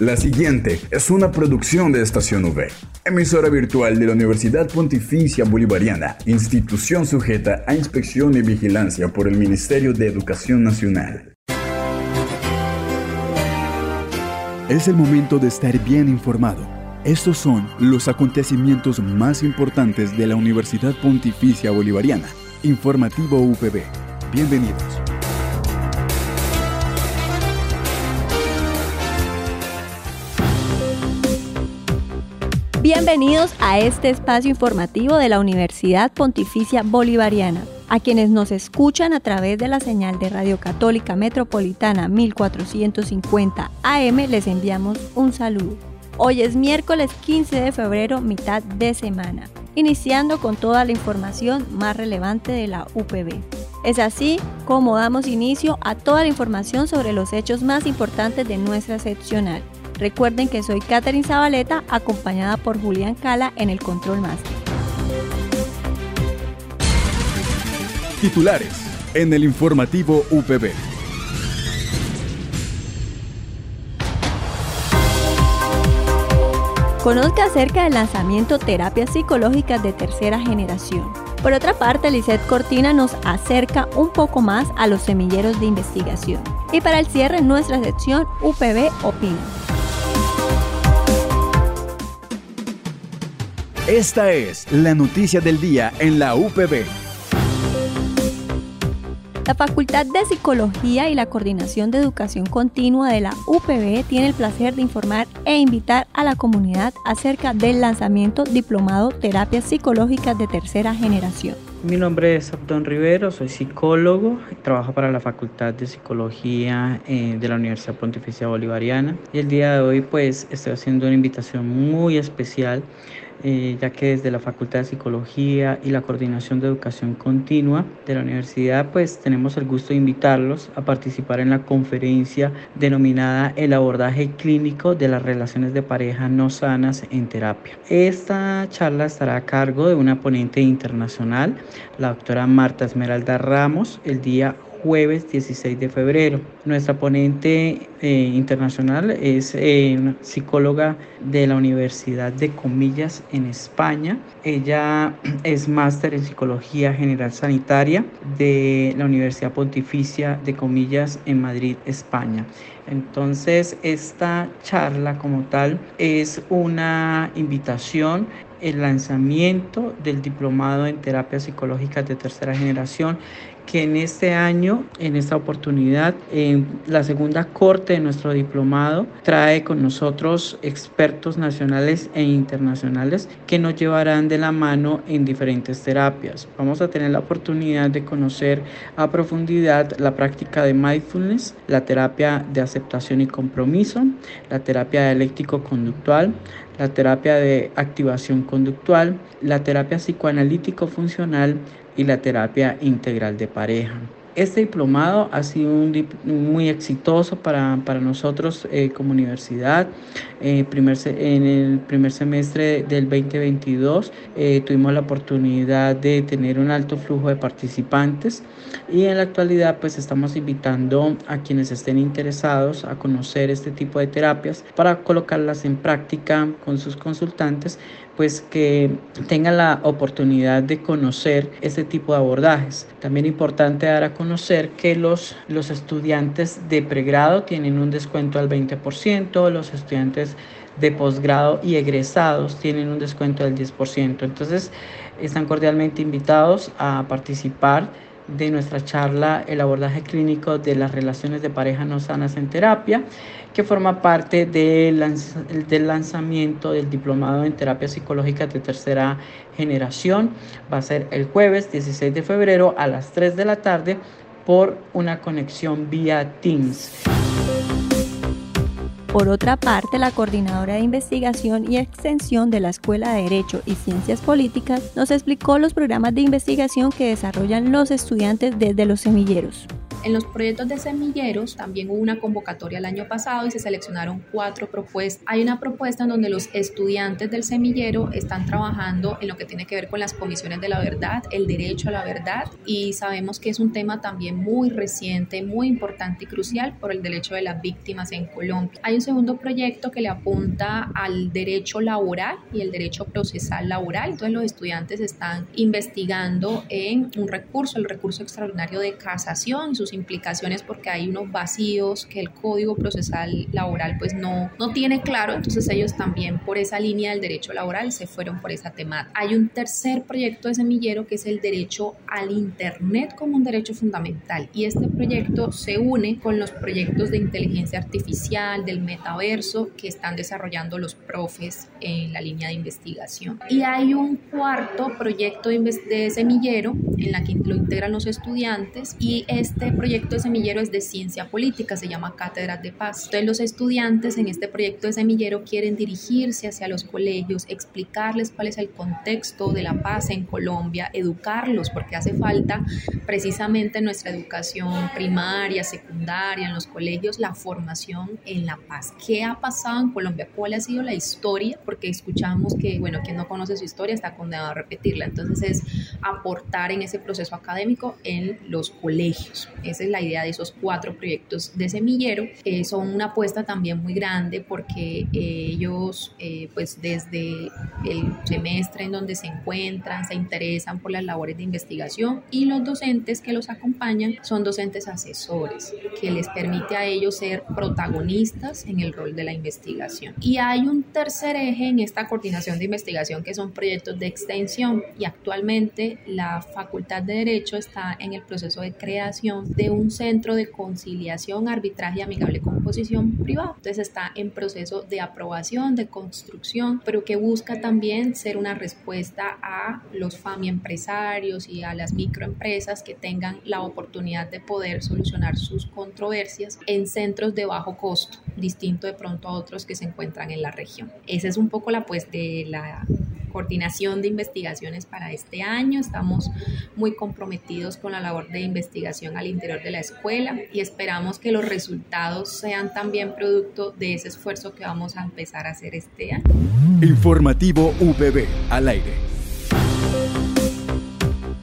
La siguiente es una producción de Estación V, emisora virtual de la Universidad Pontificia Bolivariana, institución sujeta a inspección y vigilancia por el Ministerio de Educación Nacional. Es el momento de estar bien informado. Estos son los acontecimientos más importantes de la Universidad Pontificia Bolivariana. Informativo UPB. Bienvenidos. Bienvenidos a este espacio informativo de la Universidad Pontificia Bolivariana. A quienes nos escuchan a través de la señal de Radio Católica Metropolitana 1450 AM les enviamos un saludo. Hoy es miércoles 15 de febrero, mitad de semana, iniciando con toda la información más relevante de la UPB. Es así como damos inicio a toda la información sobre los hechos más importantes de nuestra seccional. Recuerden que soy Catherine Zabaleta, acompañada por Julián Cala en el Control Master. Titulares en el informativo UPB. Conozca acerca del lanzamiento Terapias Psicológicas de Tercera Generación. Por otra parte, Lisette Cortina nos acerca un poco más a los semilleros de investigación. Y para el cierre, nuestra sección UPB Opina. Esta es la noticia del día en la UPB. La Facultad de Psicología y la Coordinación de Educación Continua de la UPB tiene el placer de informar e invitar a la comunidad acerca del lanzamiento diplomado Terapias Psicológicas de Tercera Generación. Mi nombre es Abdón Rivero, soy psicólogo, trabajo para la Facultad de Psicología eh, de la Universidad Pontificia Bolivariana y el día de hoy pues estoy haciendo una invitación muy especial eh, ya que desde la Facultad de Psicología y la Coordinación de Educación Continua de la universidad, pues tenemos el gusto de invitarlos a participar en la conferencia denominada El abordaje clínico de las relaciones de pareja no sanas en terapia. Esta charla estará a cargo de una ponente internacional, la doctora Marta Esmeralda Ramos, el día jueves 16 de febrero. Nuestra ponente eh, internacional es eh, una psicóloga de la Universidad de Comillas en España. Ella es máster en Psicología General Sanitaria de la Universidad Pontificia de Comillas en Madrid, España. Entonces, esta charla como tal es una invitación el lanzamiento del diplomado en terapia psicológica de tercera generación que en este año, en esta oportunidad, en la segunda corte de nuestro diplomado trae con nosotros expertos nacionales e internacionales que nos llevarán de la mano en diferentes terapias. Vamos a tener la oportunidad de conocer a profundidad la práctica de mindfulness, la terapia de aceptación y compromiso, la terapia dialéctico-conductual, la terapia de activación conductual, la terapia psicoanalítico funcional y la terapia integral de pareja. Este diplomado ha sido muy exitoso para, nosotros eh, como universidad. Eh, primer, en el primer semestre del 2022 eh, tuvimos la oportunidad de tener un alto flujo de participantes y en la actualidad pues estamos invitando a quienes estén interesados a conocer este tipo de terapias para colocarlas en práctica con sus consultantes pues que tengan la oportunidad de conocer este tipo de abordajes. También importante dar a conocer que los, los estudiantes de pregrado tienen un descuento al 20%, los estudiantes de posgrado y egresados tienen un descuento del 10%. Entonces, están cordialmente invitados a participar de nuestra charla El abordaje clínico de las relaciones de pareja no sanas en terapia, que forma parte del, lanzamiento del diplomado en terapia psicológica de tercera generación. Va a ser el jueves 16 de febrero a las 3 de la tarde por una conexión vía Teams. Por otra parte, la coordinadora de investigación y extensión de la Escuela de Derecho y Ciencias Políticas nos explicó los programas de investigación que desarrollan los estudiantes desde los semilleros. En los proyectos de semilleros también hubo una convocatoria el año pasado y se seleccionaron cuatro propuestas. Hay una propuesta en donde los estudiantes del semillero están trabajando en lo que tiene que ver con las comisiones de la verdad, el derecho a la verdad y sabemos que es un tema también muy reciente, muy importante y crucial por el derecho de las víctimas en Colombia. Hay un segundo proyecto que le apunta al derecho laboral y el derecho procesal laboral. Entonces los estudiantes están investigando en un recurso, el recurso extraordinario de casación sus implicaciones porque hay unos vacíos que el Código Procesal Laboral pues no, no tiene claro. Entonces ellos también por esa línea del derecho laboral se fueron por esa temática. Hay un tercer proyecto de semillero que es el derecho al Internet como un derecho fundamental y este proyecto se une con los proyectos de inteligencia artificial, del metaverso que están desarrollando los profes en la línea de investigación. Y hay un cuarto proyecto de semillero en la que lo integran los estudiantes y este proyecto de semillero es de ciencia política, se llama Cátedras de Paz. Entonces los estudiantes en este proyecto de semillero quieren dirigirse hacia los colegios, explicarles cuál es el contexto de la paz en Colombia, educarlos porque hace falta precisamente en nuestra educación primaria, secundaria, en los colegios, la formación en la paz. ¿Qué ha pasado en Colombia? ¿Cuál ha sido la historia? Porque escuchamos que, bueno, quien no conoce su historia está condenado a repetirla. Entonces es aportar en ese proceso académico en los colegios. Esa es la idea de esos cuatro proyectos de semillero. Eh, son una apuesta también muy grande porque ellos, eh, pues desde el semestre en donde se encuentran, se interesan por las labores de investigación y los docentes que los acompañan son docentes asesores, que les permite a ellos ser protagonistas en el rol de la investigación. Y hay un tercer eje en esta coordinación de investigación que son proyectos de extensión y actualmente la Facultad de Derecho está en el proceso de creación de un centro de conciliación, arbitraje y amigable composición privado. Entonces está en proceso de aprobación, de construcción, pero que busca también ser una respuesta a los FAMI empresarios y a las microempresas que tengan la oportunidad de poder solucionar sus controversias en centros de bajo costo, distinto de pronto a otros que se encuentran en la región. Esa es un poco la pues de la coordinación de investigaciones para este año. Estamos muy comprometidos con la labor de investigación al interior de la escuela y esperamos que los resultados sean también producto de ese esfuerzo que vamos a empezar a hacer este año. Informativo UPB al aire.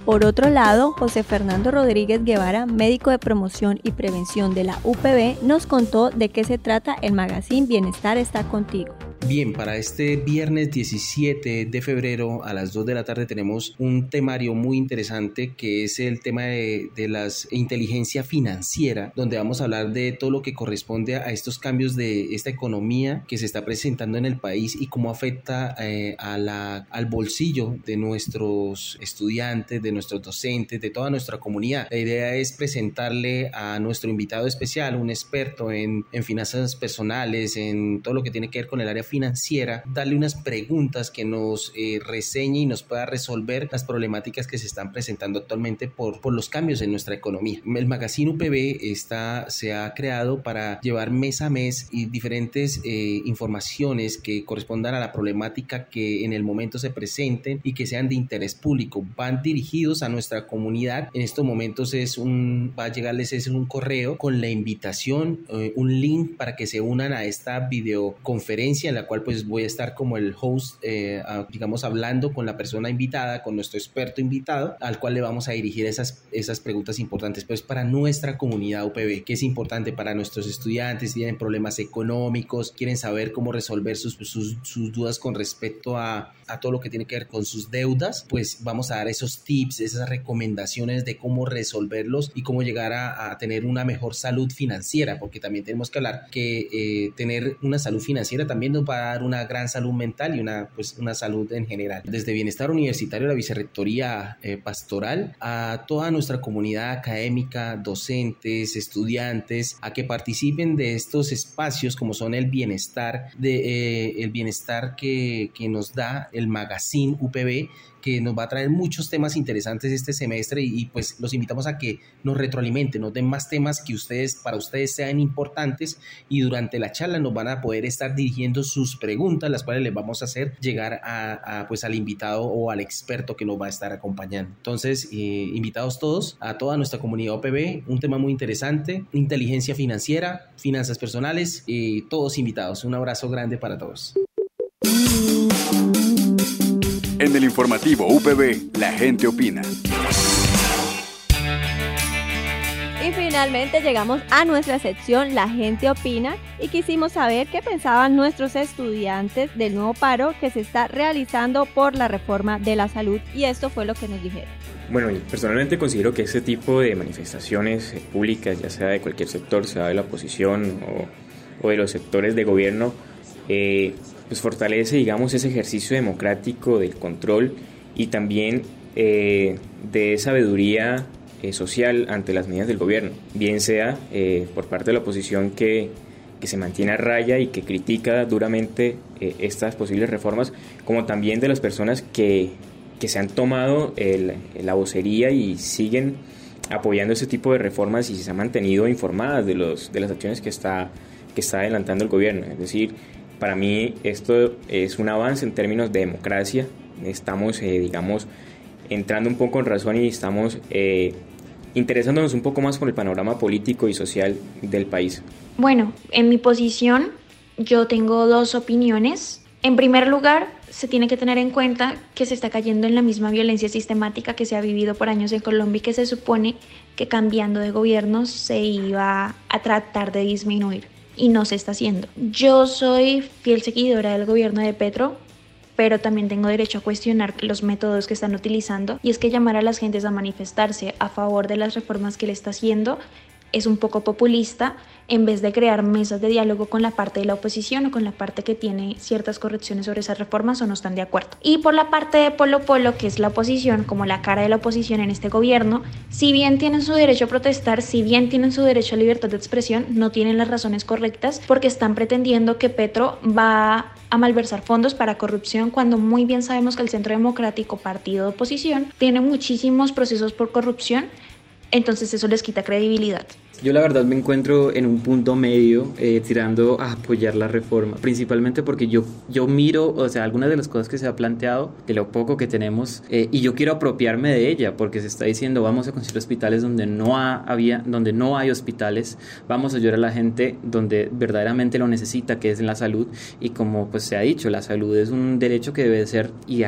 Por otro lado, José Fernando Rodríguez Guevara, médico de promoción y prevención de la UPB, nos contó de qué se trata el magazine Bienestar está contigo. Bien, para este viernes 17 de febrero a las 2 de la tarde tenemos un temario muy interesante que es el tema de, de inteligencia financiera, donde vamos a hablar de todo lo que corresponde a estos cambios de esta economía que se está presentando en el país y cómo afecta eh, a la, al bolsillo de nuestros estudiantes, de nuestros docentes, de toda nuestra comunidad. La idea es presentarle a nuestro invitado especial, un experto en, en finanzas personales, en todo lo que tiene que ver con el área financiera, darle unas preguntas que nos eh, reseñe y nos pueda resolver las problemáticas que se están presentando actualmente por, por los cambios en nuestra economía. El magazine UPB está, se ha creado para llevar mes a mes y diferentes eh, informaciones que correspondan a la problemática que en el momento se presenten y que sean de interés público. Van dirigidos a nuestra comunidad. En estos momentos es un, va a llegarles es un correo con la invitación, eh, un link para que se unan a esta videoconferencia en la cual pues voy a estar como el host, eh, digamos, hablando con la persona invitada, con nuestro experto invitado, al cual le vamos a dirigir esas, esas preguntas importantes, pues para nuestra comunidad UPB, que es importante para nuestros estudiantes, tienen problemas económicos, quieren saber cómo resolver sus, sus, sus dudas con respecto a, a todo lo que tiene que ver con sus deudas, pues vamos a dar esos tips, esas recomendaciones de cómo resolverlos y cómo llegar a, a tener una mejor salud financiera, porque también tenemos que hablar que eh, tener una salud financiera también nos va a dar una gran salud mental y una, pues, una salud en general. Desde Bienestar Universitario, la Vicerrectoría eh, Pastoral, a toda nuestra comunidad académica, docentes, estudiantes, a que participen de estos espacios como son el bienestar, de, eh, el bienestar que, que nos da el magazine UPB que nos va a traer muchos temas interesantes este semestre y, pues los invitamos a que nos retroalimenten, nos den más temas que ustedes, para ustedes sean importantes y durante la charla nos van a poder estar dirigiendo sus preguntas, las cuales les vamos a hacer llegar a, pues al invitado o al experto que nos va a estar acompañando. Entonces, eh, invitados todos, a toda nuestra comunidad OPB, un tema muy interesante, inteligencia financiera, finanzas personales, y todos invitados. Un abrazo grande para todos. En el informativo UPB, la gente opina. Y finalmente llegamos a nuestra sección La gente opina y quisimos saber qué pensaban nuestros estudiantes del nuevo paro que se está realizando por la reforma de la salud y esto fue lo que nos dijeron. Bueno, personalmente considero que este tipo de manifestaciones eh, públicas, ya sea de cualquier sector, sea de la oposición o, de los sectores de gobierno, eh, pues fortalece, digamos, ese ejercicio democrático del control y también eh, de sabiduría social ante las medidas del gobierno, bien sea por parte de la oposición que, que, se mantiene a raya y que critica duramente estas posibles reformas, como también de las personas que que se han tomado la vocería y siguen apoyando ese tipo de reformas y se han mantenido informadas de, los, de las acciones que está, que está adelantando el gobierno. Es decir, para mí esto es un avance en términos de democracia. Estamos, eh, digamos, entrando un poco en razón y estamos eh, interesándonos un poco más con el panorama político y social del país. Bueno, en mi posición yo tengo dos opiniones. En primer lugar, se tiene que tener en cuenta que se está cayendo en la misma violencia sistemática que se ha vivido por años en Colombia y que se supone que cambiando de gobierno se iba a tratar de disminuir y no se está haciendo. Yo soy fiel seguidora del gobierno de Petro, pero también tengo derecho a cuestionar los métodos que están utilizando y es que llamar a las gentes a manifestarse a favor de las reformas que le está haciendo es un poco populista en vez de crear mesas de diálogo con la parte de la oposición o con la parte que tiene ciertas correcciones sobre esas reformas o no están de acuerdo. Y por la parte de Polo Polo, que es la oposición, como la cara de la oposición en este gobierno, si bien tienen su derecho a protestar, si bien tienen su derecho a libertad de expresión, no tienen las razones correctas porque están pretendiendo que Petro va a malversar fondos para corrupción cuando muy bien sabemos que el Centro Democrático, partido de oposición, tiene muchísimos procesos por corrupción entonces eso les quita credibilidad. Yo la verdad me encuentro en un punto medio eh, tirando a apoyar la reforma, principalmente porque yo, yo miro, o sea, algunas de las cosas que se ha planteado, de lo poco que tenemos, eh, y yo quiero apropiarme de ella, porque se está diciendo vamos a construir hospitales donde no, había, donde no hay hospitales, vamos a ayudar a la gente donde verdaderamente lo necesita, que es en la salud, y como pues se ha dicho, la salud es un derecho que debe ser y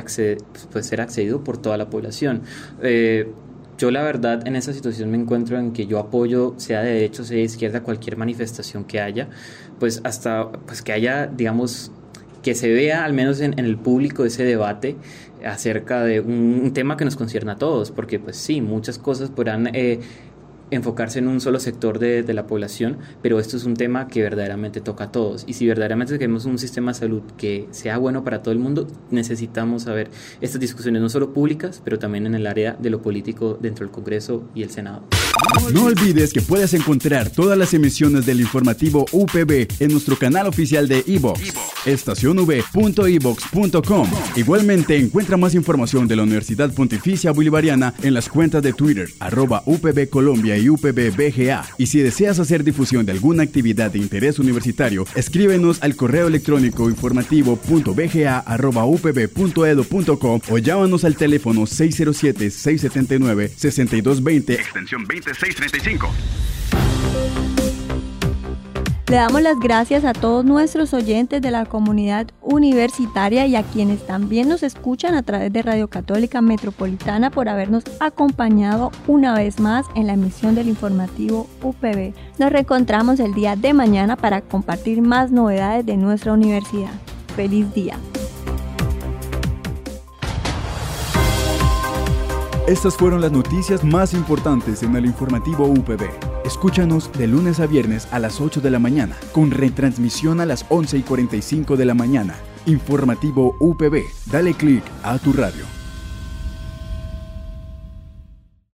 pues, ser accedido por toda la población. Eh, yo la verdad en esa situación me encuentro en que yo apoyo, sea de derecha, sea de izquierda, cualquier manifestación que haya, pues hasta pues que haya, digamos, que se vea al menos en, el público ese debate acerca de un, tema que nos concierne a todos, porque pues sí, muchas cosas podrán eh, enfocarse en un solo sector de, de, la población, pero esto es un tema que verdaderamente toca a todos. Y si verdaderamente queremos un sistema de salud que sea bueno para todo el mundo, necesitamos saber estas discusiones no solo públicas, pero también en el área de lo político dentro del Congreso y el Senado. No olvides que puedes encontrar todas las emisiones del informativo UPB en nuestro canal oficial de iVox, estacionv.evox.com. Igualmente encuentra más información de la Universidad Pontificia Bolivariana en las cuentas de Twitter, arroba UPB Colombia y UPB BGA. Y si deseas hacer difusión de alguna actividad de interés universitario, escríbenos al correo electrónico informativo.bga.upb.edu.com o llámanos al teléfono 607-679-6220, extensión 2635. Le damos las gracias a todos nuestros oyentes de la comunidad universitaria y a quienes también nos escuchan a través de Radio Católica Metropolitana por habernos acompañado una vez más en la emisión del informativo UPB. Nos reencontramos el día de mañana para compartir más novedades de nuestra universidad. Feliz día. Estas fueron las noticias más importantes en el informativo UPB. Escúchanos de lunes a viernes a las 8 de la mañana, con retransmisión a las 11 y 45 de la mañana. Informativo UPB. Dale clic a tu radio.